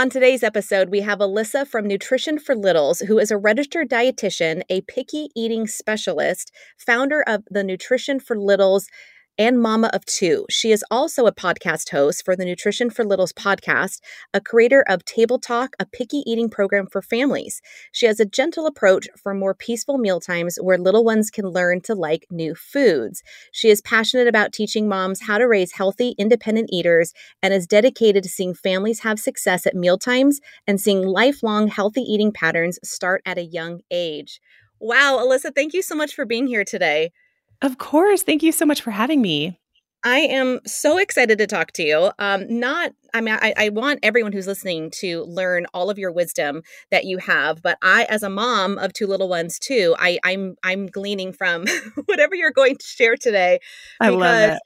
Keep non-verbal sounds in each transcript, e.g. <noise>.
On today's episode, we have Alyssa from Nutrition for Littles, who is a registered dietitian, a picky eating specialist, founder of the Nutrition for Littles and mama of two. She is also a podcast host for the Nutrition for Littles podcast, a creator of Table Talk, a picky eating program for families. She has a gentle approach for more peaceful mealtimes where little ones can learn to like new foods. She is passionate about teaching moms how to raise healthy, independent eaters and is dedicated to seeing families have success at mealtimes and seeing lifelong healthy eating patterns start at a young age. Wow, Alyssa, thank you so much for being here today. Of course. Thank you so much for having me. I am so excited to talk to you. Um, not, I mean, I, I, want everyone who's listening to learn all of your wisdom that you have. But I, as a mom of two little ones too, I, I'm I'm gleaning from <laughs> whatever you're going to share today. I love it.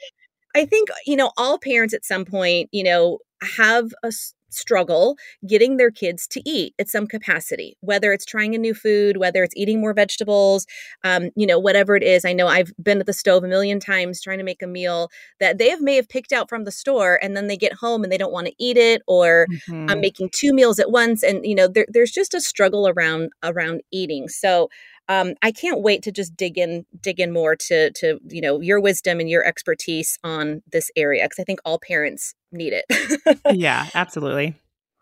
I think you know all parents at some point, you know, have a struggle getting their kids to eat at some capacity, whether it's trying a new food, whether it's eating more vegetables, um, you know, whatever it is. I know I've been at the stove a million times trying to make a meal that they have may have picked out from the store and then they get home and they don't want to eat it or mm-hmm. I'm making two meals at once. And, you know, there, there's just a struggle around around eating. So um, I can't wait to just dig in, dig in more to to you know your wisdom and your expertise on this area because I think all parents need it. <laughs> yeah, absolutely.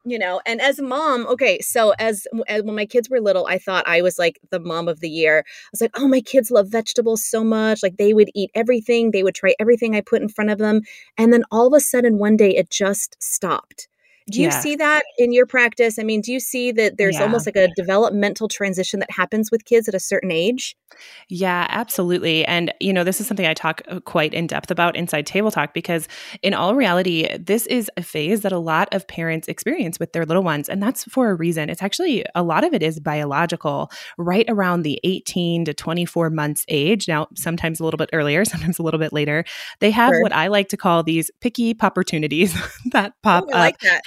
You know and as a mom okay so as, as, when my kids were little i thought i was like the mom of the year. I was like oh my kids love vegetables so much like they would eat everything they would try everything i put in front of them and then all of a sudden one day it just stopped do you see that in your practice? I mean, do you see that there's yeah. almost like a developmental transition that happens with kids at a certain age? Yeah, absolutely. And, you know, this is something I talk uh, quite in depth about inside Table Talk because, in all reality, this is a phase that a lot of parents experience with their little ones. And that's for a reason. It's actually a lot of it is biological, right around the 18 to 24 months age. Now, sometimes a little bit earlier, <laughs> sometimes a little bit later. They have sure. what I like to call these picky opportunities <laughs> that pop oh, up. Like uh,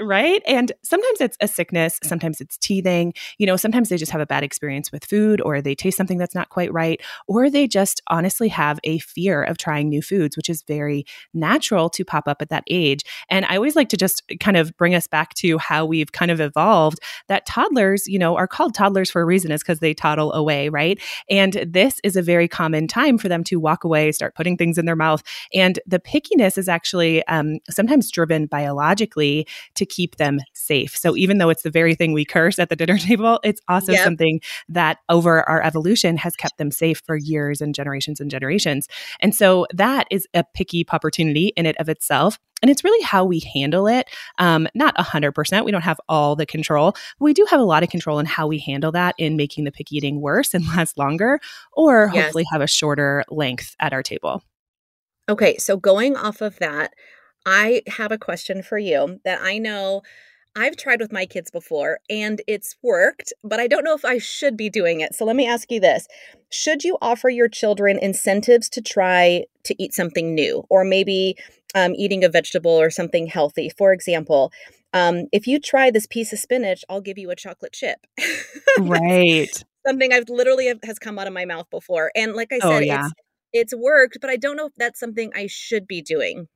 right? And sometimes it's a sickness, sometimes it's teething. You know, sometimes they just have a bad experience with food or they taste something that's not quite right, or they just honestly have a fear of trying new foods, which is very natural to pop up at that age. And I always like to just kind of bring us back to how we've kind of evolved that toddlers, you know, are called toddlers for a reason is because they toddle away, right? And this is a very common time for them to walk away, start putting things in their mouth. And the pickiness is actually um, sometimes driven biologically to keep them safe. So even though it's the very thing we curse at the dinner <laughs> table, it's also yep. something that over our evolution has kept them safe for years and generations and generations. And so that is a picky opportunity in it of itself. And it's really how we handle it. Um, not 100%. We don't have all the control. we do have a lot of control in how we handle that in making the picky eating worse and <laughs> last longer, or yes. hopefully have a shorter length at our table. Okay. So going off of that, I have a question for you that I know I've tried with my kids before and it's worked, but I don't know if I should be doing it. So let me ask you this Should you offer your children incentives to try to eat something new or maybe um, eating a vegetable or something healthy? For example, um, if you try this piece of spinach, I'll give you a chocolate chip. right. <laughs> something I've literally have, has come out of my mouth before. And like I oh, said, oh, yeah. it's, it's worked, but I don't know if that's something I should be doing.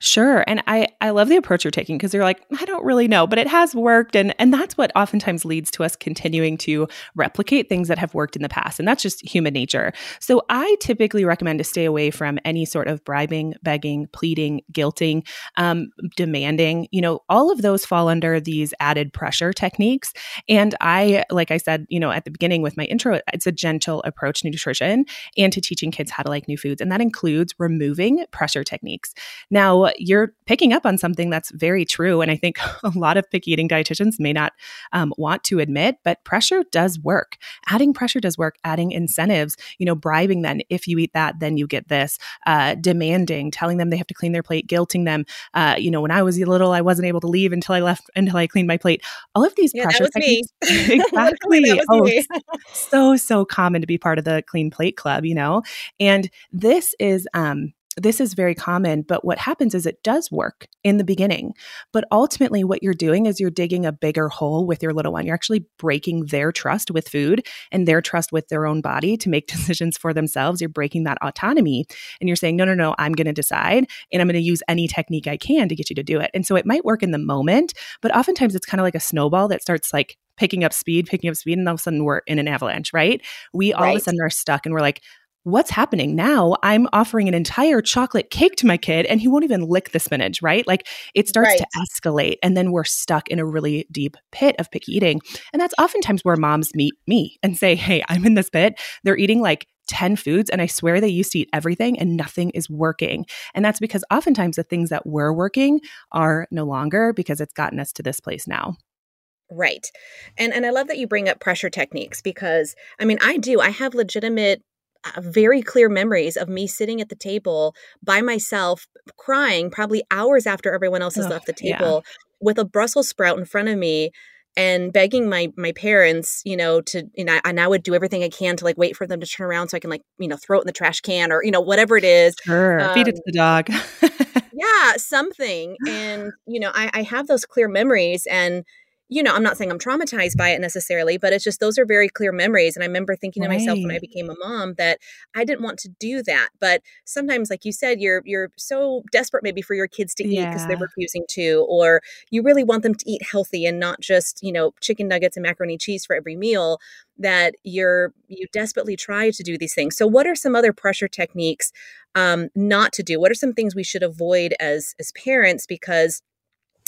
Sure. And I, I love the approach you're taking because you're like, I don't really know, but it has worked. And, and that's what oftentimes leads to us continuing to replicate things that have worked in the past. And that's just human nature. So I typically recommend to stay away from any sort of bribing, begging, pleading, guilting, um, demanding. You know, all of those fall under these added pressure techniques. And I, like I said, you know, at the beginning with my intro, it's a gentle approach to nutrition and to teaching kids how to like new foods. And that includes removing pressure techniques. Now, you're picking up on something that's very true. And I think <laughs> a lot of picky eating dietitians may not um, want to admit, but pressure does work. Adding pressure does work, adding incentives, you know, bribing them. If you eat that, then you get this, uh, demanding, telling them they have to clean their plate, guilting them. Uh, you know, when I was little, I wasn't able to leave until I left, until I cleaned my plate. All of these yeah, pressure techniques. exactly. oh, so, so common to be part of the clean plate club, you know? And this is, um, this is very common, but what happens is it does work in the beginning. But ultimately, what you're doing is you're digging a bigger hole with your little one. You're actually breaking their trust with food and their trust with their own body to make <laughs> decisions for themselves. You're breaking that autonomy and you're saying, no, no, no, I'm going to decide and I'm going to use any technique I can to get you to do it. And so it might work in the moment, but oftentimes it's kind of like a snowball that starts like picking up speed, picking up speed, and all of a sudden we're in an avalanche, right? We all right. of a sudden are stuck and we're like, what's happening now? I'm offering an entire chocolate cake to my kid and he won't even lick the spinach, right? Like it starts right. to escalate and then we're stuck in a really deep pit of picky eating. And that's oftentimes where moms meet me and say, Hey, I'm in this pit. They're eating like 10 foods and I swear they used to eat everything and nothing is working. And that's because oftentimes the things that were working are no longer because it's gotten us to this place now. Right. And and I love that you bring up pressure techniques because I mean I do I have legitimate very clear memories of me sitting at the table by myself crying probably hours after everyone else has left the table yeah. with a brussels sprout in front of me and begging my my parents you know to you know and i would do everything i can to like wait for them to turn around so i can like you know throw it in the trash can or you know whatever it is sure um, feed it to the dog <laughs> yeah something and you know I, I have those clear memories and you know, I'm not saying I'm traumatized by it necessarily, but it's just those are very clear memories. And I remember thinking right. to myself when I became a mom that I didn't want to do that. But sometimes, like you said, you're you're so desperate maybe for your kids to eat because they're refusing to, or you really want them to eat healthy and not just, you know, chicken nuggets and macaroni cheese for every meal that you're you desperately try to do these things. So what are some other pressure techniques um, not to do? What are some things we should avoid as as parents because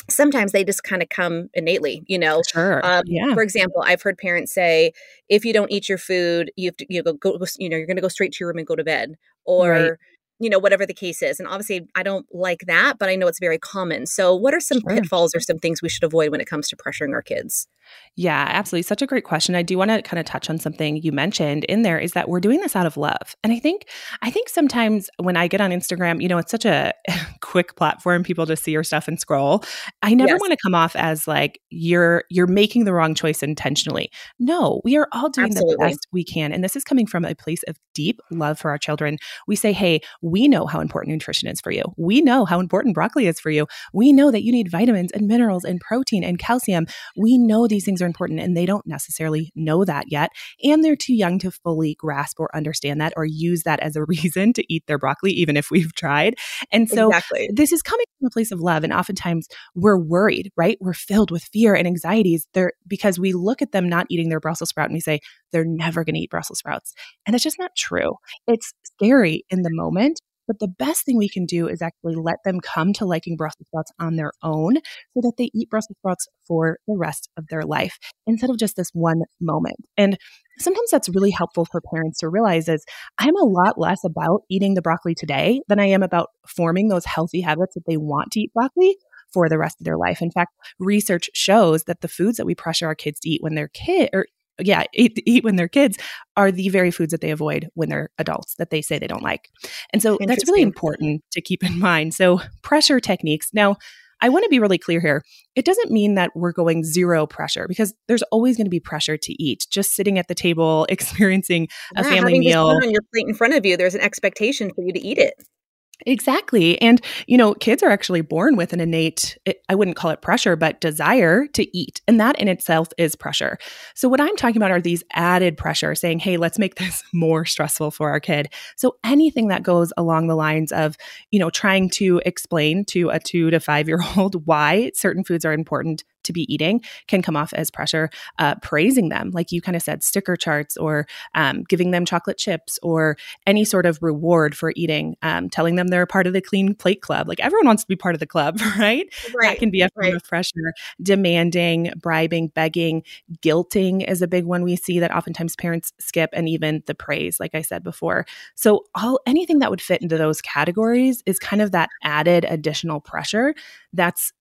sometimes they just kind of come innately you know sure um, yeah for example i've heard parents say if you don't eat your food you have to you go, go you know you're going to go straight to your room and go to bed or right. You know whatever the case is and obviously i don't like that but i know it's very common so what are some sure. pitfalls or some things we should avoid when it comes to pressuring our kids yeah, absolutely. Such a great question. I do want to kind of touch on something you mentioned in there is that we're doing this out of love. And I think I think sometimes when I get on Instagram, you know, it's such a <laughs> quick platform people just see your stuff and scroll. I never yes. want to come off as like you're you're making the wrong choice intentionally. No, we are all doing absolutely. the best we can. And this is coming from a place of deep love for our children. We say, "Hey, we know how important nutrition is for you. We know how important broccoli is for you. We know that you need vitamins and minerals and protein and calcium. We know these things are important and they don't necessarily know that yet. And they're too young to fully grasp or understand that or use that as a <laughs> reason to eat their broccoli, even if we've tried. And so exactly. this is coming from a place of love. And oftentimes we're worried, right? We're filled with fear and anxieties there because we look at them not eating their Brussels sprout and we say, they're never going to eat Brussels sprouts. And it's just not true. It's scary in the moment, but the best thing we can do is actually let them come to liking Brussels sprouts on their own so that they eat Brussels sprouts for the rest of their life instead of just this one moment. And sometimes that's really helpful for parents to realize is I'm a lot less about eating the broccoli today than I am about forming those healthy habits that they want to eat broccoli for the rest of their life. In fact, research shows that the foods that we pressure our kids to eat when they're kid or er, yeah, eat, eat when they're kids are the very foods that they avoid when they're adults that they say they don't like. And so that's really important to keep in mind. So, pressure techniques. Now, I want to be really clear here. It doesn't mean that we're going zero pressure because there's always going to be pressure to eat. Just sitting at the table, <laughs> experiencing a yeah, family meal on your plate in front of you, there's an expectation for you to eat it. Exactly. And, you know, kids are actually born with an innate, eh, I wouldn't call it pressure, but desire to eat. And that in itself is pressure. So, what I'm talking about are these added pressure saying, hey, let's make <laughs> this more stressful for our kid. So, anything that goes along the lines of, you know, trying to explain to a two to five year old <laughs> why certain foods are important to be eating can come off as pressure. Uh, praising them, like you kind of said, sticker charts or um, giving them chocolate chips or any sort of reward for eating, um, telling them they're a part of the clean plate club. Like everyone wants to be part of the club, right? <laughs> right that can be a form right. of pressure. Demanding, bribing, begging, guilting is a big one we see that oftentimes parents skip, and even the praise, like I said before. So all anything that would fit into those categories is kind of that added additional pressure that's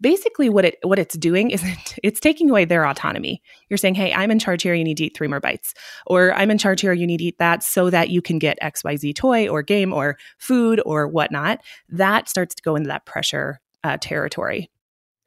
basically what it what it's doing is it, <laughs> it's taking away their autonomy. You're saying hey i'm in charge here. You need to eat three more bites. Or i'm in charge here. You need to eat that so that you can get xyz toy or game or food or whatnot. That starts to go into that pressure uh, territory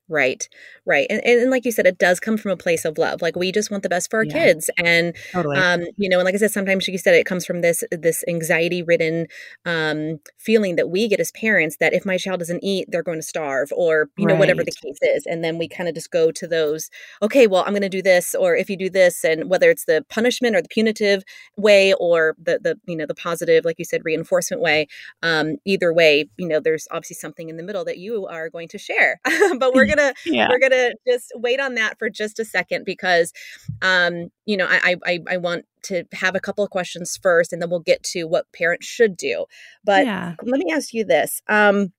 Right, right, and, and like you said, it does come from a place of love. Like we just want the best for our yeah. kids, and totally. um, you know, and like I said, sometimes like you said it comes from this this anxiety ridden um, feeling that we get as parents that if my child doesn't eat, they're going to starve, or you right. know, whatever the case is, and then we kind of just go to those. Okay, well, I'm going to do this, or if you do this, and whether it's the punishment or the punitive way, or the the you know the positive, like you said, reinforcement way. Um, either way, you know, there's obviously something in the middle that you are going to share, <laughs> but we're gonna yeah. we're gonna just wait on that for just a second because um you know I, I i want to have a couple of questions first and then we'll get to what parents should do but yeah. let me ask you this um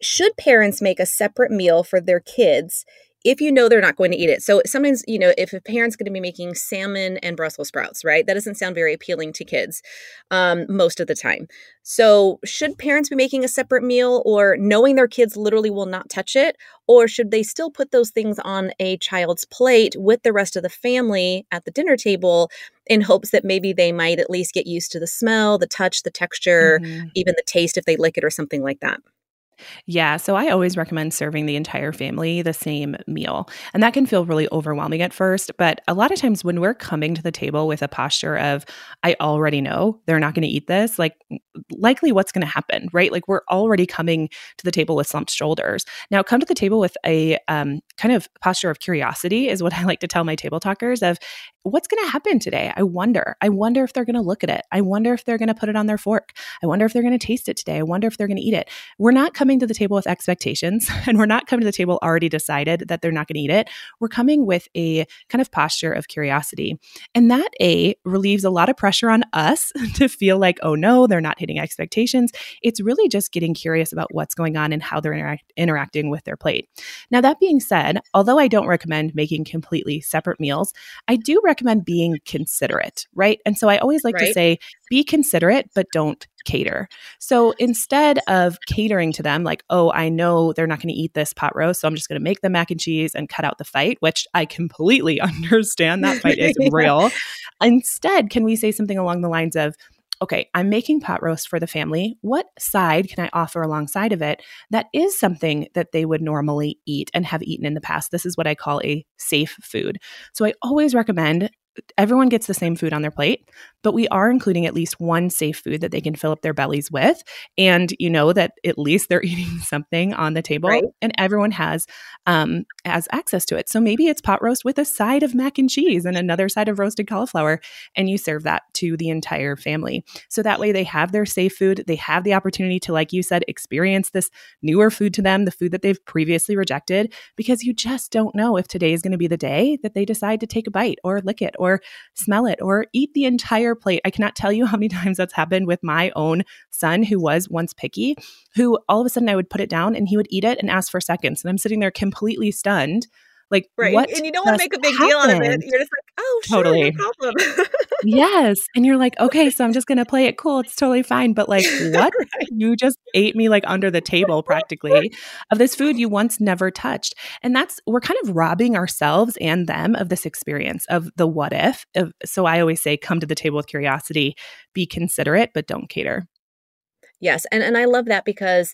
should parents make a separate meal for their kids if you know they're not going to eat it. So sometimes, you know, if a parent's going to be making salmon and Brussels sprouts, right? That doesn't sound very appealing to kids um, most of the time. So should parents be making a separate meal or knowing their kids literally will not touch it? Or should they still put those things on a child's plate with the rest of the family at the dinner table in hopes that maybe they might at least get used to the smell, the touch, the texture, mm-hmm. even the taste if they lick it or something like that? Yeah. So I always recommend serving the entire family the same meal. And that can feel really overwhelming at first. But a lot of times when we're coming to the table with a posture of, I already know they're not going to eat this, like likely what's going to happen, right? Like we're already coming to the table with slumped shoulders. Now, come to the table with a um, kind of posture of curiosity, is what <laughs> I like to tell my table talkers of, what's going to happen today? I wonder. I wonder if they're going to look at it. I wonder if they're going to put it on their fork. I wonder if they're going to taste it today. I wonder if they're going to eat it. We're not coming to the table with expectations <laughs> and we're not coming to the table already decided that they're not going to eat it. We're coming with a kind of posture of curiosity. And that A relieves a lot of pressure on us <laughs> to feel like, oh no, they're not hitting expectations. It's really just getting curious about what's going on and how they're interact- interacting with their plate. Now, that being said, although I don't recommend making completely separate meals, I do recommend recommend being considerate, right? And so I always like right. to say, be considerate, but don't cater. So instead of catering to them, like, oh, I know they're not going to eat this pot roast, so I'm just going to make the mac and cheese and cut out the fight, which I completely <laughs> understand that fight is <laughs> real. Instead, can we say something along the lines of, okay, I'm making pot roast for the family. What side can I offer alongside of it that is something that they would normally eat and have eaten in the past? This is what I call a safe food. So I always recommend everyone gets the same food on their plate, but we are including at least one safe food that they can fill up their bellies with. And you know that at least they're <laughs> eating something on the table right. and everyone has um, has access to it. So maybe it's pot roast with a side of mac and cheese and another side of roasted cauliflower, and you serve that to the entire family. So that way they have their safe food. They have the opportunity to, like you said, experience this newer food to them, the food that they've previously rejected, because you just don't know if today is going to be the day that they decide to take a bite or lick it or smell it or eat the entire plate. I cannot tell you how many <laughs> times that's happened with my own son who was once picky, who all of a sudden I would put it down and he would eat it and ask for seconds. And I'm sitting there completely stunned like, right. what? And you don't want to make a big happened? deal out of it. You're just like, oh, totally. Sure, no problem. yes. And you're like, okay, so I'm just going to play it cool. It's totally fine. But like, <laughs> what? right. You just ate me like under the table practically of this food you once never touched. And that's, we're kind of robbing ourselves and them of this experience of the what if. Of, so I always say, come to the table with curiosity, be considerate, but don't cater. Yes. And, and I love that because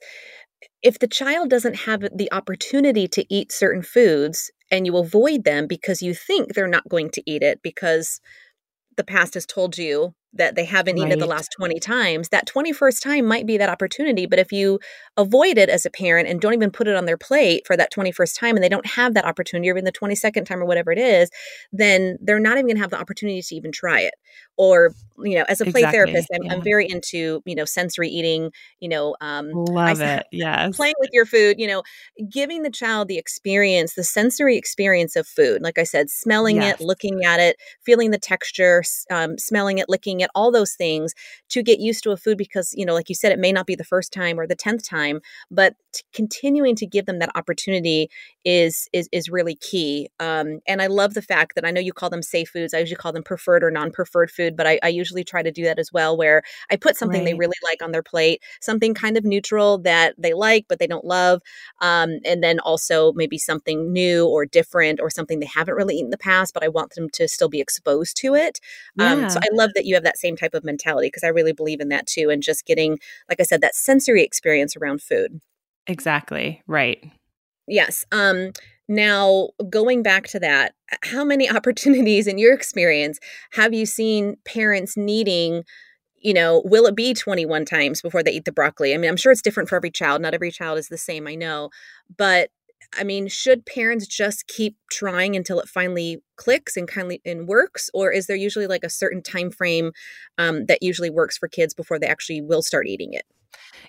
if the child doesn't have the opportunity to eat certain foods and you avoid them because you think they're not going to eat it because the past has told you that they haven't right. eaten it the last 20 times, that 21st time might be that opportunity. But if you avoid it as a parent and don't even put it on their plate for that 21st time and they don't have that opportunity or even the 22nd time or whatever it is, then they're not even going to have the opportunity to even try it. Or, you know, as a play exactly. therapist, I'm, yeah. I'm, very into, you know, sensory eating, you know, um, love I, it. <laughs> Yes. Playing with your food, you know, giving the child the experience, the sensory experience of food. Like I said, smelling yes. it, looking at it, feeling the texture, um, smelling it, licking it, all those things to get used to a food because, you know, like you said, it may not be the first time or the 10th time, but continuing to give them that opportunity is is is really key. Um, and I love the fact that I know you call them safe foods. I usually call them preferred or non-preferred food, but I, I usually try to do that as well, where I put something right. they really like on their plate, something kind of neutral that they like but they don't love, um, and then also maybe something new or different or something they haven't really eaten in the past, but I want them to still be exposed to it. Yeah. Um, so I love that you have that same type of mentality because I really believe in that too, and just getting, like I said, that sensory experience around food. Exactly. Right. Yes. Um, now, going back to that, how many <laughs> opportunities in your experience have you seen parents needing? You know, will it be 21 times before they eat the broccoli? I mean, I'm sure it's different for every child. Not every child is the same, I know. But I mean, should parents just keep trying until it finally clicks and kindly and works, or is there usually like a certain time frame um, that usually works for kids before they actually will start eating it?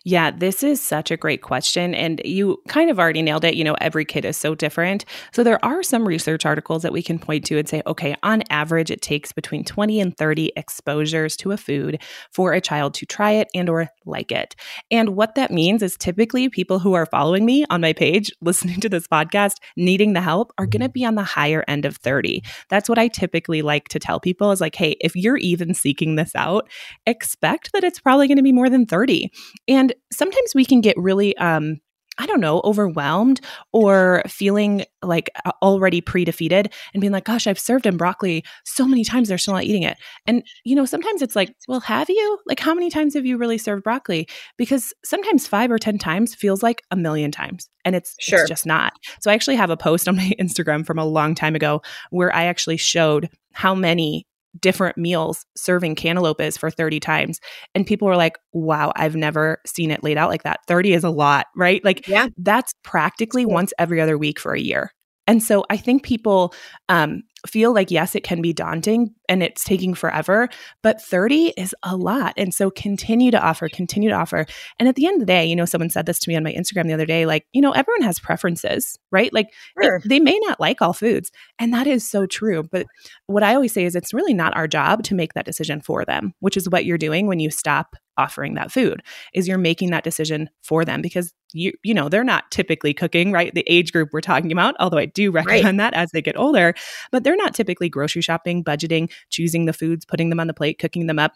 Yeah, this is such a great question. And you kind of already nailed it. You know, every kid is so different. So there are some research articles that we can point to and say, okay, on average, it takes between 20 and 30 exposures to a food for a child to try it and or like it. And what that means is typically people who are following me on my page, <laughs> listening to this podcast, needing the help are going to mm-hmm. be on the higher end of 30. That's what I typically like to tell people is like, hey, if you're even seeking this out, expect that it's probably going to be more than 30. And sometimes we can get really um I don't know, overwhelmed or feeling like already pre defeated and being like, gosh, I've served them broccoli so many times, they're still not eating it. And, you know, sometimes it's like, well, have you? Like, how many times have you really served broccoli? Because sometimes five or 10 times feels like a million times and it's, sure. it's just not. So I actually have a post on my <laughs> Instagram from a long time ago where I actually showed how many different meals serving cantaloupe is for 30 times. And people were like, wow, I've never seen it laid out like that. 30 is a lot, right? Like, yeah. that's practically once every other week for a year. And so I think people um, feel like, yes, it can be daunting and it's taking forever, but 30 is a lot. And so continue to offer, continue to offer. And at the end of the day, you know, someone said this to me on my Instagram the other day like, you know, everyone has preferences, right? Like sure. it, they may not like all foods. And that is so true. But what I always say is it's really not our job to make that decision for them, which is what you're doing when you stop offering that food is you're making that decision for them because you you know they're not typically cooking right the age group we're talking about although i do recommend right. that as they get older but they're not typically grocery shopping budgeting choosing the foods putting them on the plate cooking them up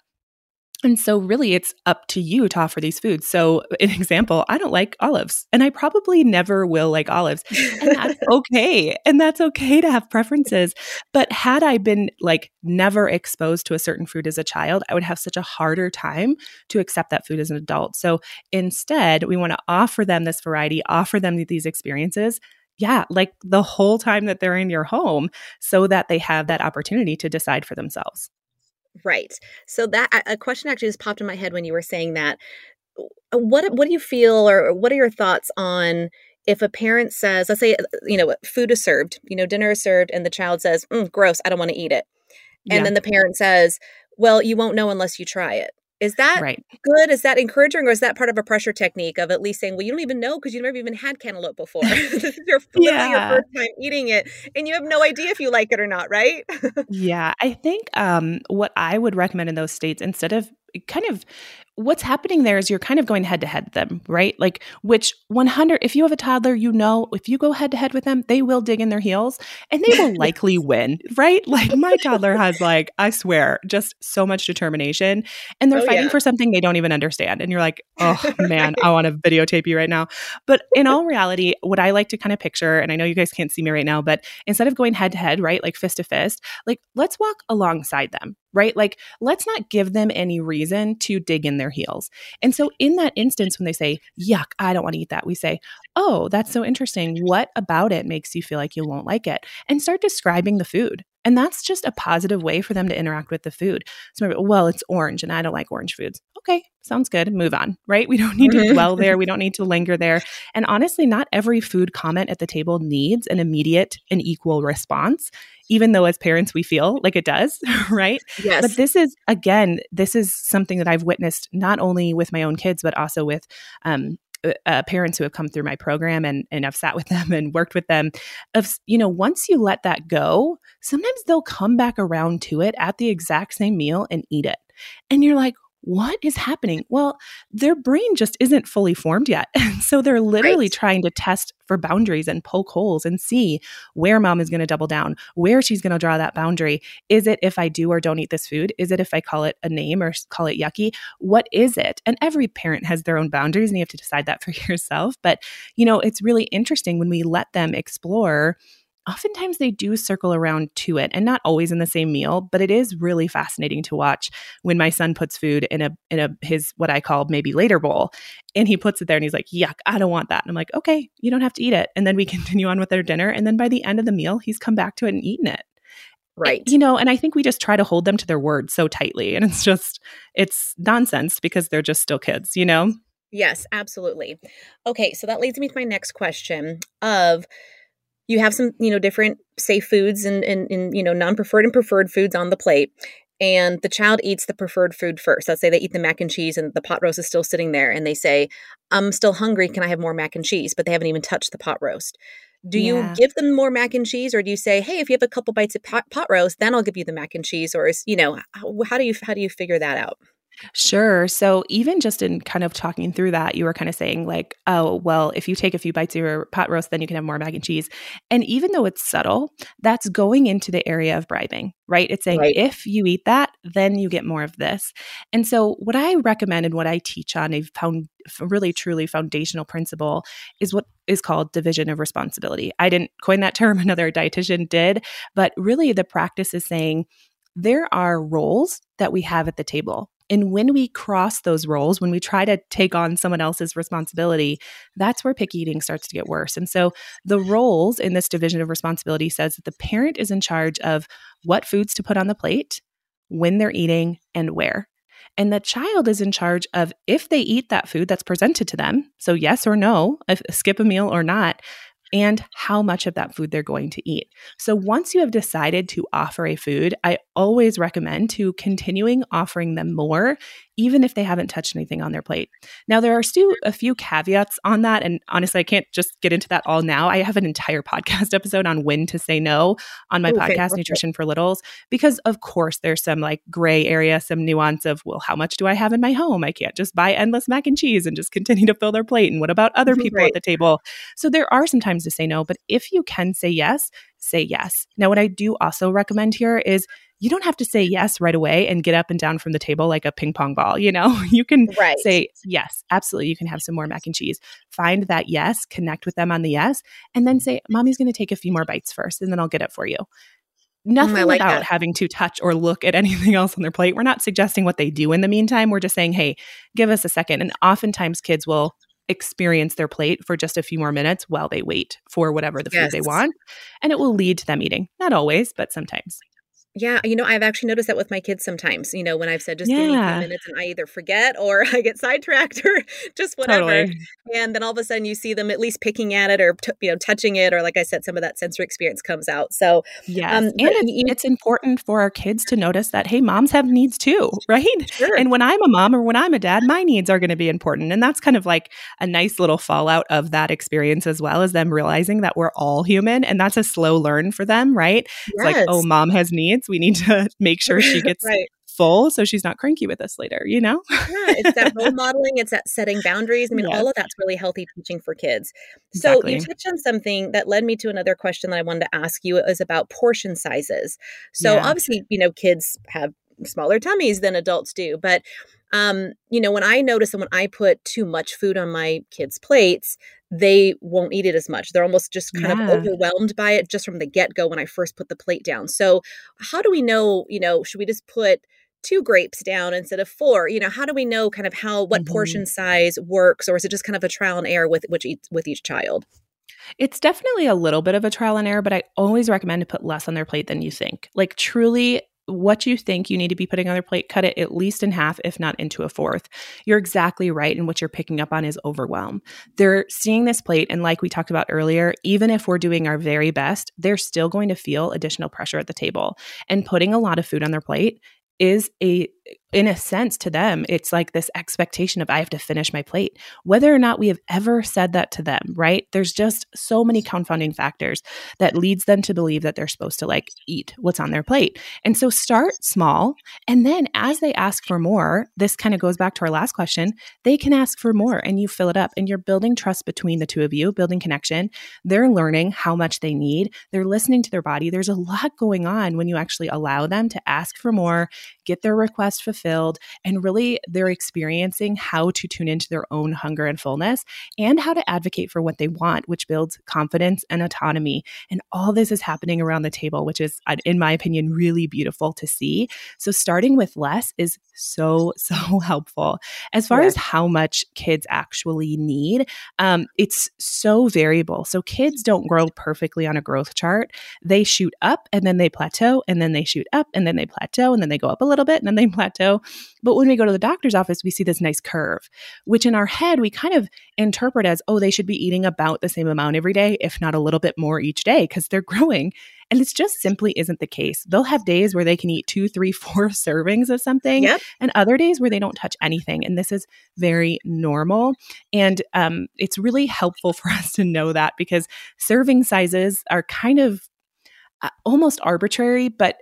and so, really, it's up to you to offer these foods. So, an <laughs> example, I don't like olives, and I probably never will like olives. And that's <laughs> okay. And that's okay to have preferences. But had I been like never exposed to a certain food as a child, I would have such a harder time to accept that food as an adult. So, instead, we want to offer them this variety, offer them these experiences yeah, like the whole time that they're in your home so that they have that opportunity to decide for themselves. Right. So that a question actually just popped in my head when you were saying that. What what do you feel, or what are your thoughts on if a parent says, let's say, uh, you know, food is served, you know, dinner is served, and the child says, mm, "Gross, I don't want to eat it," and yeah. then the parent says, "Well, you won't know unless you try it." Is that right. good? Is that encouraging, or is that part of a pressure technique of at least saying, "Well, you don't even know because you've never even had cantaloupe before. <laughs> <laughs> this is your yeah. your first time eating it, and you have no idea if you like it or not, right?" <laughs> yeah, I think um, what I would recommend in those states, instead of kind of what's happening there is you're kind of going head to head with them, right? Like, which 100, if you have a toddler, you know, if you go head to head with them, they will dig in their heels and they will <laughs> likely win, right? Like, my toddler <laughs> has, like, I swear, just so much determination and they're oh, fighting yeah. for something they don't even understand. And you're like, oh <laughs> man, I want to videotape you right now. But in all reality, what I like to kind of picture, and I know you guys can't see me right now, but instead of going head to head, right, like fist to fist, like, let's walk alongside them, right? Like, let's not give them any reason to dig in their heels. And so, in that instance, when they say, yuck, I don't want to eat that, we say, oh, that's so interesting. What about it makes you feel like you won't like it? And start describing the food And that's just a positive way for them to interact with the food. So, well, it's orange and I don't like orange foods. Okay, sounds good. Move on, right? We don't <laughs> need to mm-hmm. dwell there. We don't need to linger there. And honestly, not every food comment at the table needs an immediate and equal response, even though as parents we feel like it does, <laughs> right? Yes. But this is, again, this is something that I've witnessed not only with my own kids, but also with um, uh, uh, parents who have come through my program and and I've sat with <laughs> them and worked with them of you know once you let that go sometimes they'll come back around to it at the exact same meal and eat it. And you're like what is happening? Well, their brain just isn't fully formed yet. <laughs> And so they're literally right. trying to test for boundaries and poke holes and see where mom is going to double down, where she's going to draw that boundary. Is it if I do or don't eat this food? Is it if I call it a name or call it yucky? What is it? And every parent has their own boundaries and you have to decide that <laughs> for yourself. But, you know, it's really interesting when we let them explore oftentimes they do circle around to it and not always in the same meal but it is really fascinating to watch when my son puts food in a in a his what i call maybe later bowl and he puts it there and he's like yuck i don't want that. And i'm like okay you don't have to eat it. And then we <laughs> continue on with our dinner and then by the end of the meal he's come back to it and eaten it. Right. you know and i think we just try to hold them to their word so tightly and it's just it's nonsense because they're just still kids you know? Yes absolutely. Okay so that leads me to my next question of you have some you know different safe foods and, and, and you know non-preferred and preferred foods on the plate and the child eats the preferred food first. Let's say they eat the mac and cheese and the pot roast is still sitting there and they say i'm still hungry can i have more mac and cheese? But they haven't even touched the pot roast. Do yeah. you give them more mac and cheese or do you say hey if you have a couple bites of pot, pot roast then i'll give you the mac and cheese or is you know how, how do you how do you figure that out Sure. So even just in kind of talking through that, you were kind of saying like, oh, well, if you take a few bites of your pot roast, then you can have more mac and cheese. And even though it's subtle, that's going into the area of bribing, right? It's saying right. if you eat that, then you get more of this. And so what I recommend and what I teach on a found really truly foundational principle is what is called division of responsibility. I didn't coin that term, <laughs> another dietitian did, but really the practice is saying there are roles that we have at the table and when we cross those roles, when we try to take on someone else's responsibility, that's where picky eating starts to get worse. And so the roles in this division of responsibility says that the parent is in charge of what foods to put on the plate, when they're eating, and where. And the child is in charge of if they eat that food that's presented to them, so yes or no, skip a meal or not, and how much of that food they're going to eat. So once you have decided to offer a food, I always recommend to continuing offering them more even if they haven't touched anything on their plate. Now, there are still a few caveats on that. And honestly, I can't just get into that all now. I have an entire <laughs> podcast episode on when to say no on my podcast, okay. Nutrition for Littles, because of course there's some like gray area, some nuance of, well, how much do I have in my home? I can't just buy endless mac and cheese and just <laughs> continue to fill their plate. And what about other mm-hmm, people right. at the table? So there are some times to say no, but if you can say yes, say yes. Now, what I do also recommend here is you don't have to say yes right away and get up and down from the table like a ping pong ball. You know, <laughs> you can right. say yes, absolutely. You can have some more mac and cheese. Find that yes, connect with them on the yes, and then say, Mommy's going to take a few more bites first, and then I'll get it for you. Nothing mm, like without that. having to touch or look at <laughs> anything else on their plate. We're not suggesting what they do in the meantime. We're just saying, hey, give us a second. And oftentimes kids will experience their plate for just a few more minutes while they wait for whatever the yes. food they want. And it will lead to them eating. Not always, but sometimes. Yeah, you know, I've actually noticed that with my kids sometimes. You know, when I've said just yeah. give me ten minutes, and I either forget or <laughs> I get sidetracked or just whatever, totally. and then all of a sudden you see them at least picking at it or t- you know touching it, or like I said, some of that sensory experience comes out. So yeah, um, and it's, it's, important for our kids to notice that hey, moms have needs too, <laughs> right? Sure. And when I'm a mom or when I'm a dad, my needs are going to be important, and that's kind of like a nice little fallout of that experience as well as them realizing that we're all human, and that's a slow learn for them, right? Yes. It's like oh, mom has needs we need to <laughs> make sure she gets right. full so she's not cranky with us later, you know? yeah, it's that role <laughs> modeling, it's that setting boundaries. I mean, yes. all of that's really healthy teaching for kids. So exactly. you touched on something that led me to another question that I wanted to ask you is about portion sizes. So yeah. obviously, you know, kids have smaller tummies than adults do, but um, you know, when I notice that when I put too much food on my kids' plates, they won't eat it as much. They're almost just kind yeah. of overwhelmed by it just from the get go when I first put the plate down. So, how do we know, you know, should we just put two grapes down instead of four? You know, how do we know kind of how what mm-hmm. portion size works or is it just kind of a trial and error with which each, with each child? It's definitely a little bit of a trial and error, but I always recommend to put less on their plate than you think. Like, truly, what you think you need to be putting on their plate, cut it at least in half, if not into a fourth. You're exactly right. And what you're picking up on is overwhelm. They're seeing this plate. And like we talked about earlier, even if we're doing our very best, they're still going to feel additional pressure at the table. And putting a lot of food on their plate is a in a sense to them it's like this expectation of i have to finish my plate. Whether or not we have ever said that to them right? There's just so many confounding factors that leads them to believe that they're supposed to like eat what's on their plate. And so start small and then as they ask for more this kind of goes back to our last question they can ask for more and you fill it up and you're building trust between the two of you building connection. They're learning how much they need. They're listening to their body. There's a lot going on when you actually allow them to ask for more get their request fulfilled, and really they're experiencing how to tune into their own hunger and fullness and how to advocate for what they want, which builds confidence and autonomy. And all this is happening around the table, which is, in my opinion, really beautiful to see. So starting with less is so, <laughs> so helpful. As far as how much kids actually need, um, it's so variable. So kids don't grow perfectly on a growth chart. They shoot up and then they plateau, and then they shoot up and then they plateau, and then they go up a little bit and then they <laughs> plateau. But when we go to the doctor's office, we see this nice curve, which in our head we kind of interpret as, oh, they should be eating about the same amount every day, if not a little bit more each day, because they're <laughs> growing. And it just simply isn't the case. They'll have days where they can eat two, three, <laughs> four servings of something, yep. and other days where they don't touch anything. And this is very normal. And um, it's really helpful for us to know that because serving sizes are kind of uh, almost arbitrary, but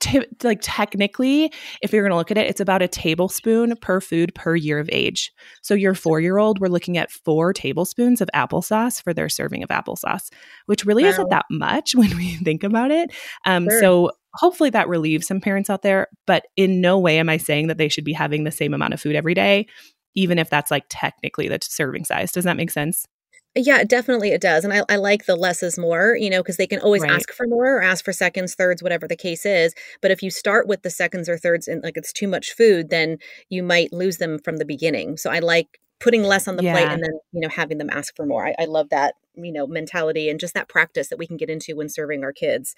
T- like technically if you're going to look at it it's about a tablespoon per food per year of age so your four year old we're looking at four tablespoons of applesauce for their serving of applesauce which really wow. isn't that much when we <laughs> think about it um, sure. so hopefully that relieves some parents out there but in no way am i saying that they should be having the same amount of food every day even if that's like technically the serving size does that make sense yeah, definitely it does. And I, I like the less is more, you know, because they can always right. ask for more or ask for seconds, thirds, whatever the case is. But if you start with the seconds or thirds and like it's too much food, then you might lose them from the beginning. So I like putting less on the yeah. plate and then, you know, having them ask for more. I, I, love that, you know, mentality and just that practice that we can get into when serving our kids.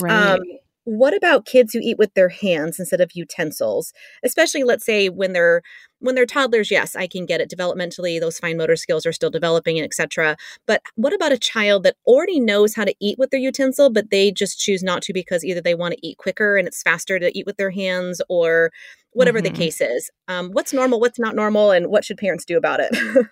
Right. Um, what about kids who eat with their hands instead of utensils especially let's say when they're when they're toddlers yes i can get it developmentally those fine motor skills are still developing and etc but what about a child that already knows how to eat with their utensil but they just choose not to because either they want to eat quicker and it's faster to eat with their hands or whatever mm-hmm. the case is? Um, what's normal what's not normal and what should parents do about it <laughs>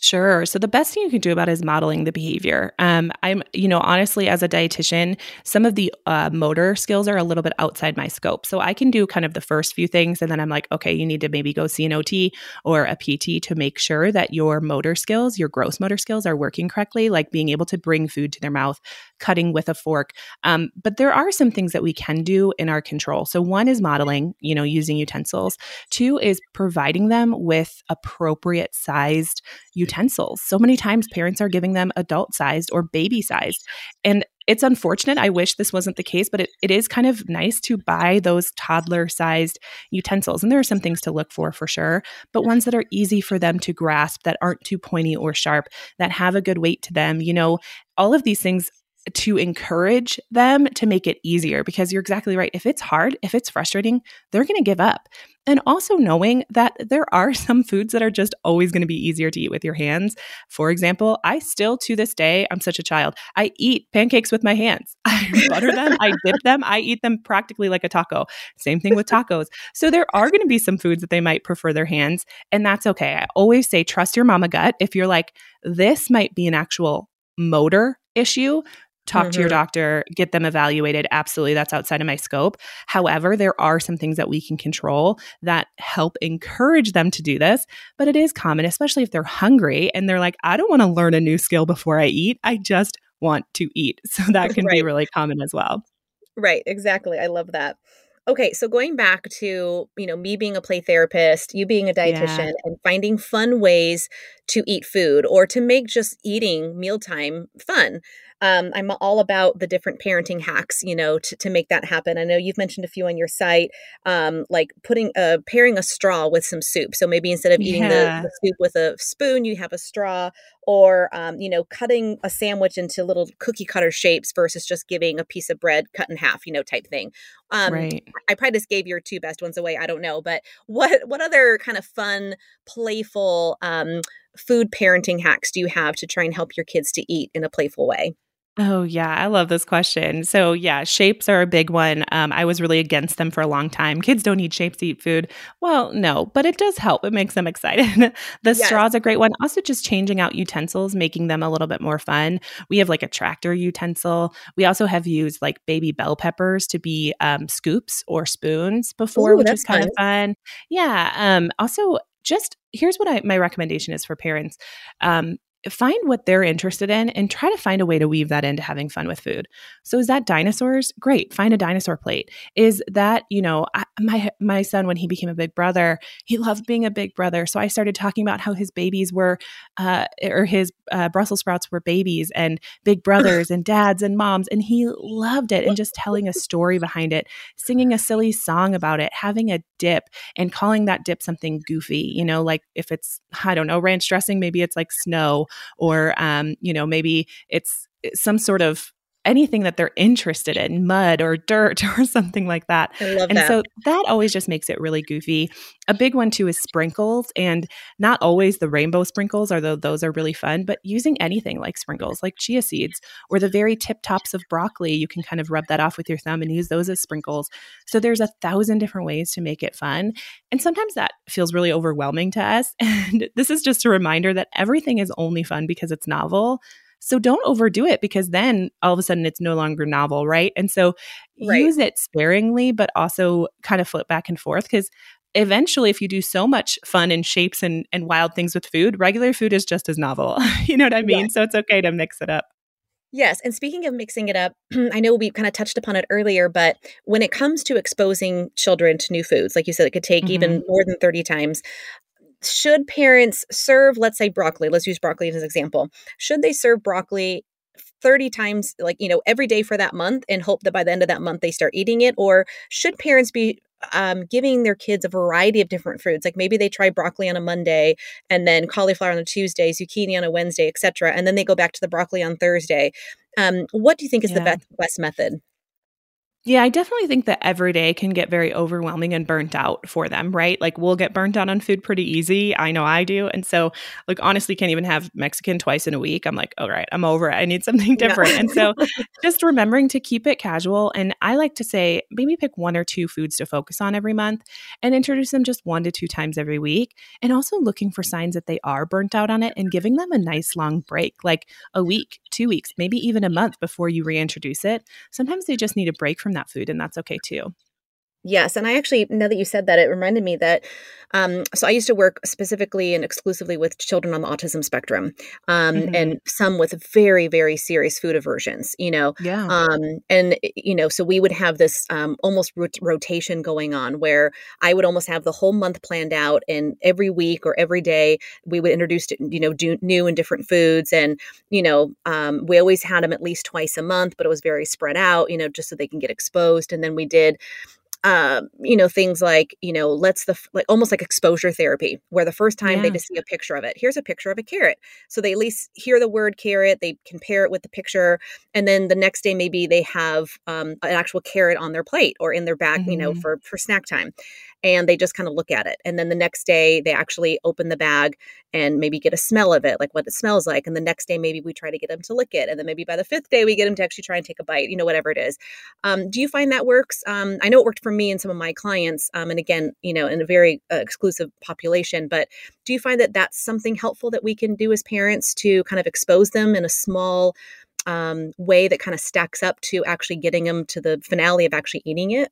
Sure. So the best thing you can do about is modeling the behavior. Um, I'm, you know, honestly, as a dietitian, some of the uh, motor skills are a little bit outside my scope. So I can do kind of the first few things, and then I'm like, okay, you need to maybe go see an OT or a PT to make sure that your motor skills, your gross motor skills, are working correctly, like being able to bring food to their mouth, cutting with a fork. Um, but there are some things that we can do in our control. So one is modeling, you know, using utensils. Two is providing them with appropriate sized utensils. So many times parents are giving them adult sized or baby sized. And it's unfortunate. I wish this wasn't the case, but it, it is kind of nice to buy those toddler sized utensils. And there are some things to look for for sure, but ones that are easy for them to grasp, that aren't too pointy or sharp, that have a good weight to them. You know, all of these things to encourage them to make it easier because you're exactly right. If it's hard, if it's frustrating, they're going to give up. And also knowing that there are <laughs> some foods that are just always going to be easier to eat with your hands. For example, I still to this day, I'm such a child. I eat pancakes with my hands. <laughs> I butter them, I dip them, I eat them practically like a taco. Same thing with <laughs> tacos. So there are going to be some foods that they might prefer their hands, and that's okay. I always say trust your mama gut. If you're like, this might be an actual motor issue, talk mm-hmm. to your mm-hmm. doctor, get them evaluated. Absolutely, that's outside of my scope. However, there are some things that we can control that help encourage them to do this. But it is common, especially if they're hungry and they're like, I don't want to learn a new skill before I eat. I just want to eat. <laughs> So that can right. be really common as well. Right, exactly. I love that. Okay, so going back to, you know, me being a play therapist, you being a dietitian yeah. and finding fun ways to eat food or to make just eating mealtime fun um, I'm all about the different parenting hacks, you know, to, to make that happen. I know you've mentioned a few on your site, um, like putting a pairing a straw with some soup. So maybe instead of eating yeah. the, the, soup with a spoon, you have a straw, or um, you know cutting a sandwich into little cookie cutter shapes versus just giving a piece of bread cut in half you know type thing um, right. i probably just gave your two best ones away i don't know but what what other kind of fun playful um, food parenting hacks do you have to try and help your kids to eat in a playful way Oh, yeah. I love this question. So, yeah, shapes are a big one. Um, I was really against them for a long time. Kids don't need shapes to eat food. Well, no, but it does help. It makes them excited. <laughs> the yes. straw's a great one. Also, just changing out utensils, making them a little bit more fun. We have like a tractor utensil. We also have used like baby bell peppers to be um, scoops or spoons before, Ooh, which is kind of fun. Yeah. Um, also, just here's what I, my recommendation is for parents. Um, find what they're interested in and try to find a way to weave that into having fun with food. So is that dinosaurs? Great, find a dinosaur plate. Is that, you know, I, my my son when he became a big brother, he loved being a big brother. So I started talking about how his babies were uh, or his uh, Brussels sprouts were babies and big brothers and dads and moms and he loved it and just telling a story behind it, singing a silly song about it, having a dip and calling that dip something goofy, you know, like if it's I don't know, ranch dressing, maybe it's like snow or um, you know maybe it's some sort of anything that they're interested in, mud or dirt <laughs> or something like that. and that. so that always just makes it really goofy. A big one too is sprinkles, and not always the rainbow sprinkles, although those are really fun, but using anything like sprinkles, like chia seeds or the very tip tops of broccoli, you can kind of rub that off with your thumb and use those as sprinkles. So there's a thousand different ways to make it fun. And sometimes that feels really overwhelming to us. <laughs> And this is just a reminder that everything is only fun because it's novel. So don't overdo it because then all of a sudden it's no longer novel, right? And so right. use it sparingly, but also kind of flip back and forth because eventually if you do so much fun and shapes and, and wild things with food, regular food is just as novel. <laughs> you know what I mean? So it's okay to mix it up. Yes. And speaking of mixing it up, <clears throat> I know we kind of touched upon it earlier, but when it comes to exposing children to new foods, like you said, it could take mm-hmm. even more than 30 times should parents serve, let's say broccoli, let's use broccoli as an example. Should they serve broccoli 30 times, like, you know, every day for that month and hope that by the end of that month they start eating it? Or should parents be um, giving their kids a variety of different fruits? Like maybe they try broccoli on a Monday and then cauliflower on a Tuesday, zucchini on a Wednesday, etc. And then they go back to the broccoli on Thursday. Um, what do you think is yeah. the best, best method? Yeah, I definitely think that every day can get very overwhelming and burnt out for them, right? Like we'll get burnt out on food pretty easy. I know I do. And so, like, honestly, can't even have Mexican twice in a week. I'm like, all right, I'm over it. I need something different. Yeah. and so, <laughs> just remembering to keep it casual. And I like to say, maybe pick one or two foods to focus on every month and introduce them just one to two times every week. And also looking for signs that they are burnt out on it and giving them a nice long break, like a week, two weeks, maybe even a month before you reintroduce it. Sometimes they just need a break from that food, and that's okay too. Yes. And I actually, now that you said that, it reminded me that. Um, so I used to work specifically and exclusively with children on the autism spectrum, um, mm-hmm. and some with very, very serious food aversions. You know, yeah. Um, and you know, so we would have this um, almost rot- rotation going on where I would almost have the whole month planned out, and every week or every day we would introduce you know do, new and different foods, and you know, um, we always had them at least twice a month, but it was very spread out. You know, just so they can get exposed, and then we did um, you know, things like, you know, let's the, like almost like exposure therapy, where the first time yeah. they just see a picture of it, here's a picture of a carrot. So they at least hear the word carrot, they compare it with the picture. And then the next day, maybe they have um, an actual carrot on their plate or in their bag, mm-hmm. you know, mm-hmm. for, for snack time and they just kind of look at it. And then the next day, they actually open the bag and maybe get a smell of it, like what it smells like. And the next day, maybe we try to get them to lick it. And then maybe by the fifth day, we get them to actually try and take a bite, you know, whatever it is. Um, do you find that works? Um, I know it worked for me and some of my clients. Um, and again, you know, in a very uh, exclusive population, but do you find that that's something helpful that we can do as parents to kind of expose them in a small um, way that kind of stacks up to actually getting them to the finale of actually eating it?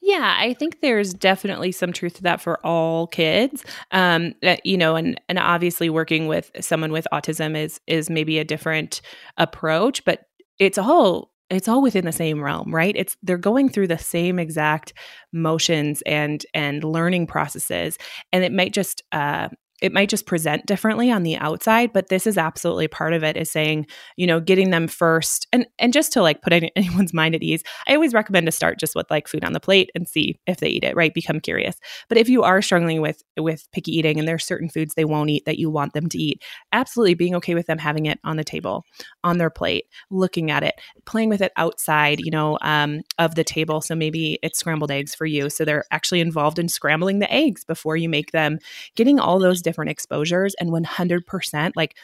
Yeah, I think there's definitely some truth to that for all kids. Um, uh, you know, and and obviously working with someone with autism is is maybe a different approach, but it's all it's all within the same realm right it's they're going through the same exact motions and and learning processes and it might just uh it might just present differently on the outside but this is absolutely part of it is saying you know getting them first and and just to like put <laughs> anyone's mind at ease i always recommend to start just with like food on the plate and see if they eat it right? Become curious. But if you are struggling with with picky eating and there's certain foods they won't eat that you want them to eat absolutely being okay with them having it on the table on their plate looking at it playing with it outside you know um, of the table. So maybe it's scrambled eggs for you. So they're actually involved in scrambling the eggs before you make them. Getting all those different exposures and 100% like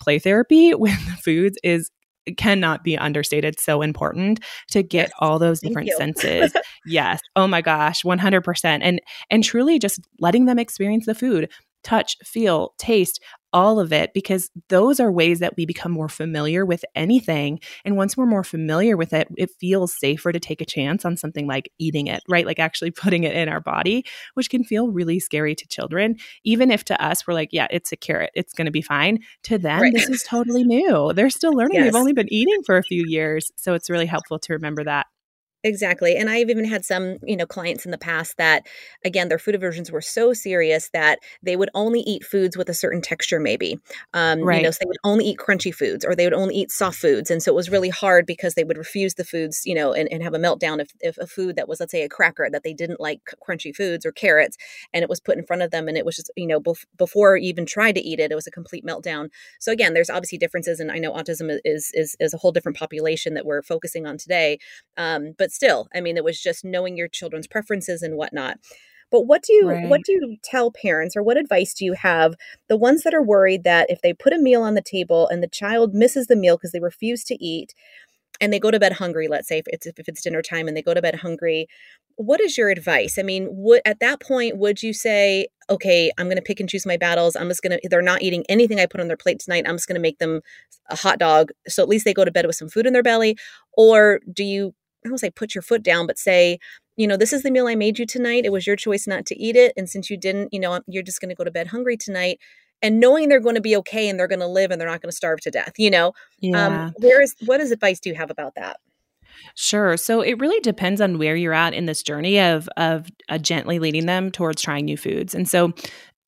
play therapy <laughs> with foods is cannot be understated so important to get yes. all those different senses. <laughs> Yes. Oh my gosh 100% and and truly just letting them experience the food. Touch feel taste all of it because those are ways that we become more familiar with anything. And once we're more familiar with it, it feels safer to take a chance on something like eating it, right? Like actually <laughs> putting it in our body, which can feel really scary to children. Even if to us, we're like, yeah, it's a carrot, it's going to be fine. To them, right. this is totally new. They're still learning. Yes. They've only been eating for a few years. So it's really helpful to remember that. Exactly. And I've even had some, you know, clients in the past that again, their food aversions were so serious that they would only eat foods with a certain texture maybe. Um, right. you know, so they would only eat crunchy foods or they would only eat soft foods. And so it was really hard because they would refuse the foods, you know, and, and have a meltdown if, if a food that was, let's say a cracker that they didn't like crunchy foods or carrots and it was put in front of them and it was just, you know, bef- before you even tried to eat it, it was a complete meltdown. So again, there's obviously differences and I know autism is, is, is a whole different population that we're focusing on today. Um, but still, I mean, it was just knowing your children's preferences and whatnot. But what do you right. what do you tell parents or what advice do you have the ones that are worried that if they put a meal on the table and the child misses the meal because they refuse to eat and they go to bed hungry, let's say if it's if it's dinner time and they go to bed hungry, what is your advice? I mean, would at that point would you say, okay, I'm going to pick and choose my battles. I'm just going to they're not eating anything I put on their plate tonight. I'm just going to make them a hot dog so at least they go to bed with some food in their belly or do you I don't say put your foot down, but say, you know, this is the meal I made you tonight. It was your choice not to eat it. And since you didn't, you know, you're just going to go to bed hungry tonight. And knowing they're going to be okay and they're going to live and they're not going to starve to death, you know, um, yeah. um, where is, what is advice do you have about that? Sure. So it really depends on where you're at in this journey of of uh, gently leading them towards trying new foods. And so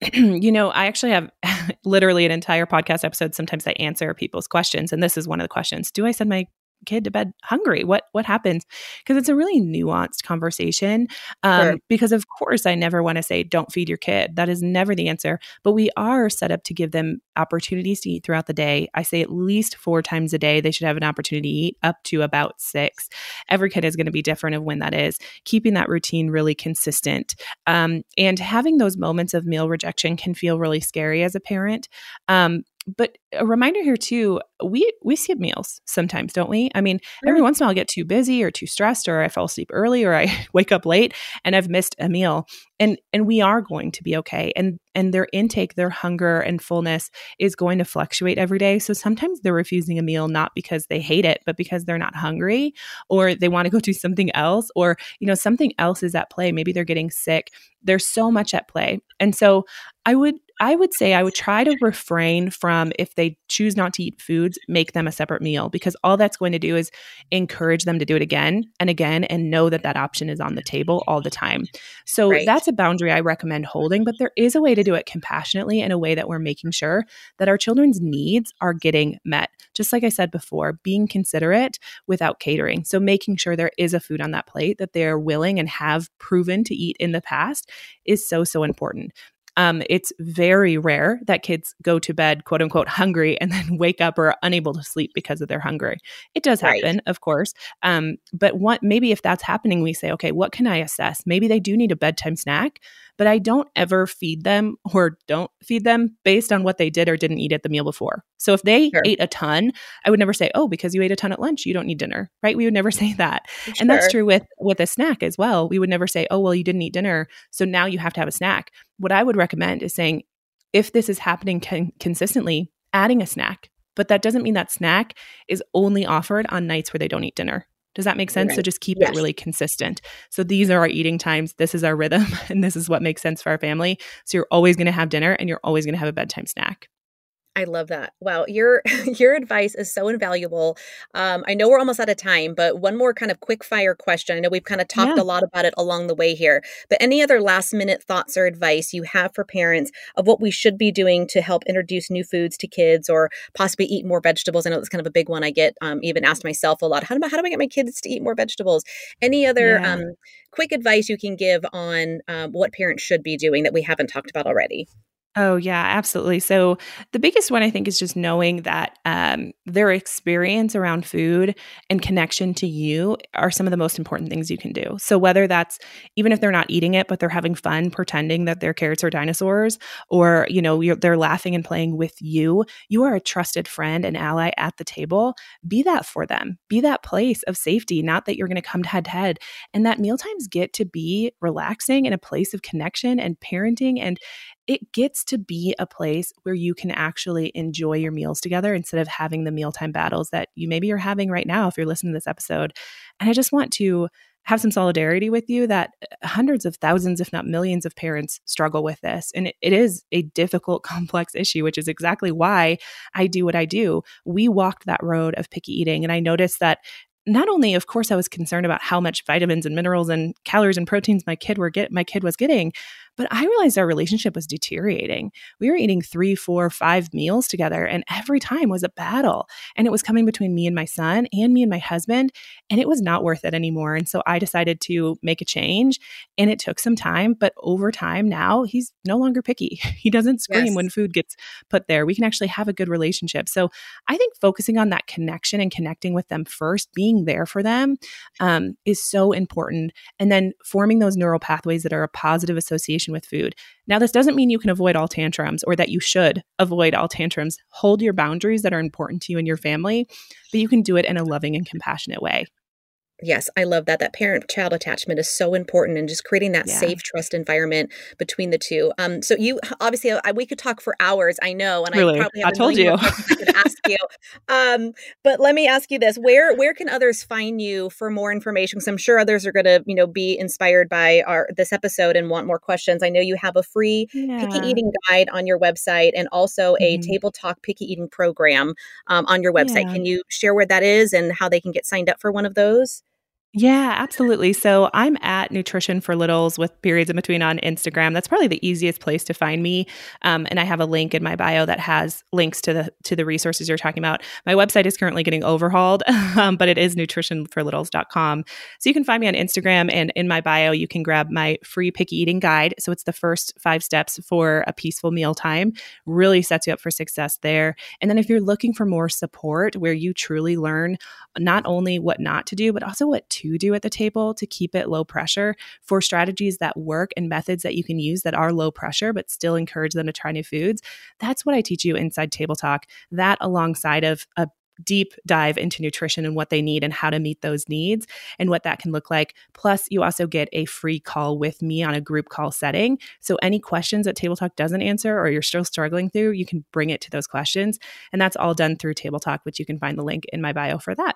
<clears throat> you know, I actually have <laughs> literally an entire podcast episode. Sometimes I answer people's questions, and this is one of the questions: Do I send my kid to bed hungry what what happens? Because it's a really nuanced conversation um, sure. because of course i never want to say don't feed your kid. That is never the answer but we are set up to give them opportunities to eat throughout the day. I say at least four times a day they should have an opportunity to eat up to about six. Every kid is going to be different of when that is. Keeping that routine really consistent um, and having those moments of meal rejection can feel really scary as a parent um, but a reminder here too we we skip meals sometimes don't we? I mean every mm. once in a while i get too busy or too stressed or i fall asleep early or i <laughs> wake up late and i've missed a meal. And and we are going to be okay. And and their intake their hunger and fullness is going to fluctuate every day. So sometimes they're refusing a meal not because they hate it but because they're not hungry or they want to go <laughs> do something else or you know something else is at play. Maybe they're getting sick. There's so much at play. And so i would I would say I would try to refrain from if they choose not to eat foods, make them a separate meal because all that's going to do is encourage them to do it again and again and know that that option is on the table all the time. So right. that's a boundary I recommend holding, but there is a way to do it compassionately in a way that we're making sure that our children's needs are getting met. Just like I said before, being considerate without catering. So making sure there is a food on that plate that they're willing and have proven to eat in the past is so, so important. Um, it's very rare that kids go to bed, quote unquote, hungry and then <laughs> wake up or unable to sleep because of their hunger. It does happen, right. of course. Um, but what maybe if that's happening, we say, okay, what can I assess? Maybe they do need a bedtime snack but I don't ever feed them or don't feed them based on what they did or didn't eat at the meal before. So if they sure. ate a ton, I would never say, "Oh, because you ate a ton at lunch, you don't need dinner." Right? We would never <laughs> say that. Sure. And that's true with with a snack as well. We would never say, "Oh, well, you didn't eat dinner, so now you have to have a snack." What I would recommend is saying if this is happening con- consistently, adding a snack. But that doesn't mean that snack is only offered on nights where they don't eat dinner. Does that make sense? Right. So just keep yes. it really consistent. So these are our eating times. This is our rhythm, <laughs> and this is what makes sense for our family. So you're always going to have dinner and you're always going to have a bedtime snack. I love that. Wow, your <laughs> your advice is so invaluable. Um, I know we're almost out of time, but one more kind of quick fire question. I know we've kind of talked yeah. a lot about it along the way here, but any other last minute thoughts or advice you have for parents of what we should be doing to help introduce new foods to kids or possibly eat more vegetables? I know that's kind of a big one. I get um, even asked myself a lot. How do I, how do I get my kids to eat more vegetables? Any other yeah. um, quick advice you can give on um, what parents should be doing that we haven't talked about already? Oh, yeah, absolutely. So, the biggest one I think is just knowing that um, their experience around food and connection to you are some of the most important things you can do. So, whether that's even if they're not eating it, but they're having fun pretending that their carrots are dinosaurs, or, you know, they're laughing and playing with you, you are a trusted friend and ally at the table. Be that for them. Be that place of safety, not that you're going to come head to head. And that mealtimes get to be relaxing and a place of connection and parenting. And it gets to be a place where you can actually enjoy your meals together instead of having the mealtime battles that you maybe are having right now if you're listening to this episode. And I just want to have some solidarity with you that uh, hundreds of thousands, if not millions, of parents struggle with this. And it, it is a difficult, <laughs> complex issue, which is exactly why I do what I do. We walked that road of picky eating. And I noticed that not only of course i was concerned about how much vitamins and minerals and calories and proteins my kid were get my kid was getting but I realized our relationship was deteriorating. We were eating three, four, five meals together, and every time was a battle. And it was coming between me and my son and me and my husband, and it was not worth it anymore. And so I decided to make a change, and it took some time. But over time now, he's no longer picky. <laughs> He doesn't scream yes. when food gets put there. We can actually have a good relationship. So I think focusing on that connection and connecting with them first, being there for them, um, is so important. And then forming those neural pathways that are a positive association with food. Now, this doesn't mean you can avoid all tantrums or that you should avoid all tantrums. Hold your boundaries that are important to you and your family, but you can do it in a loving and compassionate way. Yes, I love that. That parent child attachment is so important and just creating that yeah. safe trust environment between the two. Um, so you obviously I, we could talk for hours, I know, and really? I probably have I told you. I could ask you. <laughs> Um, but let me ask you this: where where can others find you for more information? Because I'm sure others are going to you know be inspired by our this episode and want more questions. I know you have a free yeah. picky eating guide on your website and also a mm-hmm. table talk picky eating program um, on your website. Yeah. Can you share where that is and how they can get signed up for one of those? Yeah, absolutely. So I'm at Nutrition for Littles with periods in between on Instagram. That's probably the easiest place to find me. Um, and I have a link in my bio that has links to the to the resources you're talking about. My website is currently getting overhauled, <laughs> um, but it is nutritionforlittles.com. So you can find me on Instagram, and in my bio you can grab my free picky eating guide. So it's the first five steps for a peaceful meal time. Really sets you up for success there. And then if you're looking for more support, where you truly learn not only what not to do, but also what to do at the table to keep it low pressure for strategies that work and methods that you can use that are low pressure but still encourage them to try new foods. That's what I teach you inside Table Talk. That alongside of a deep dive into nutrition and what they need and how to meet those needs and what that can look like. Plus, you also get a free call with me on a group call setting. So, any questions that Table Talk doesn't answer or you're still struggling through, you can bring it to those questions. And that's all done through Table Talk, which you can find the link in my bio for that.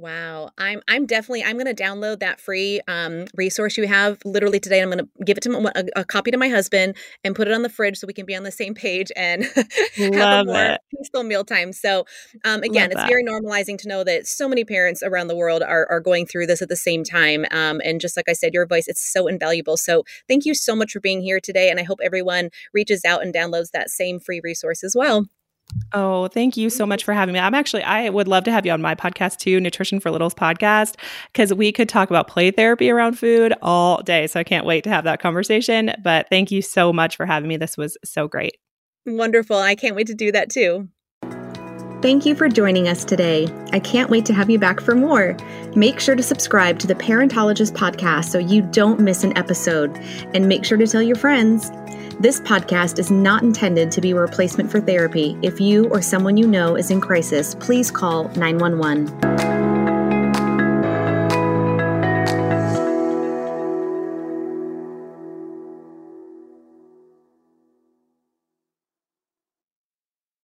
Wow, I'm I'm definitely I'm going to download that free um, resource you have literally today. I'm going to give it to my, a, a, copy to my husband and put it on the fridge so we can be on the same page and <laughs> have a more it. peaceful mealtime. So um, again, Love it's that. very normalizing to know that so many parents around the world are are going through this at the same time. Um, and just like I said, your advice it's so invaluable. So thank you so much for being here today, and I hope everyone reaches out and downloads that same free resource as well. Oh, thank you so much for having me. I'm actually, I would love to have you on my podcast too, Nutrition for Littles podcast, because we could talk about play therapy around food all day. So I can't wait to have that conversation. But thank you so much for having me. This was so great. Wonderful. I can't wait to do that too. Thank you for joining us today. I can't wait to have you back for more. Make sure to subscribe to the Parentologist podcast so you don't miss an episode. And make sure to tell your friends. This podcast is not intended to be a replacement for therapy. If you or someone you know is in crisis, please call 911.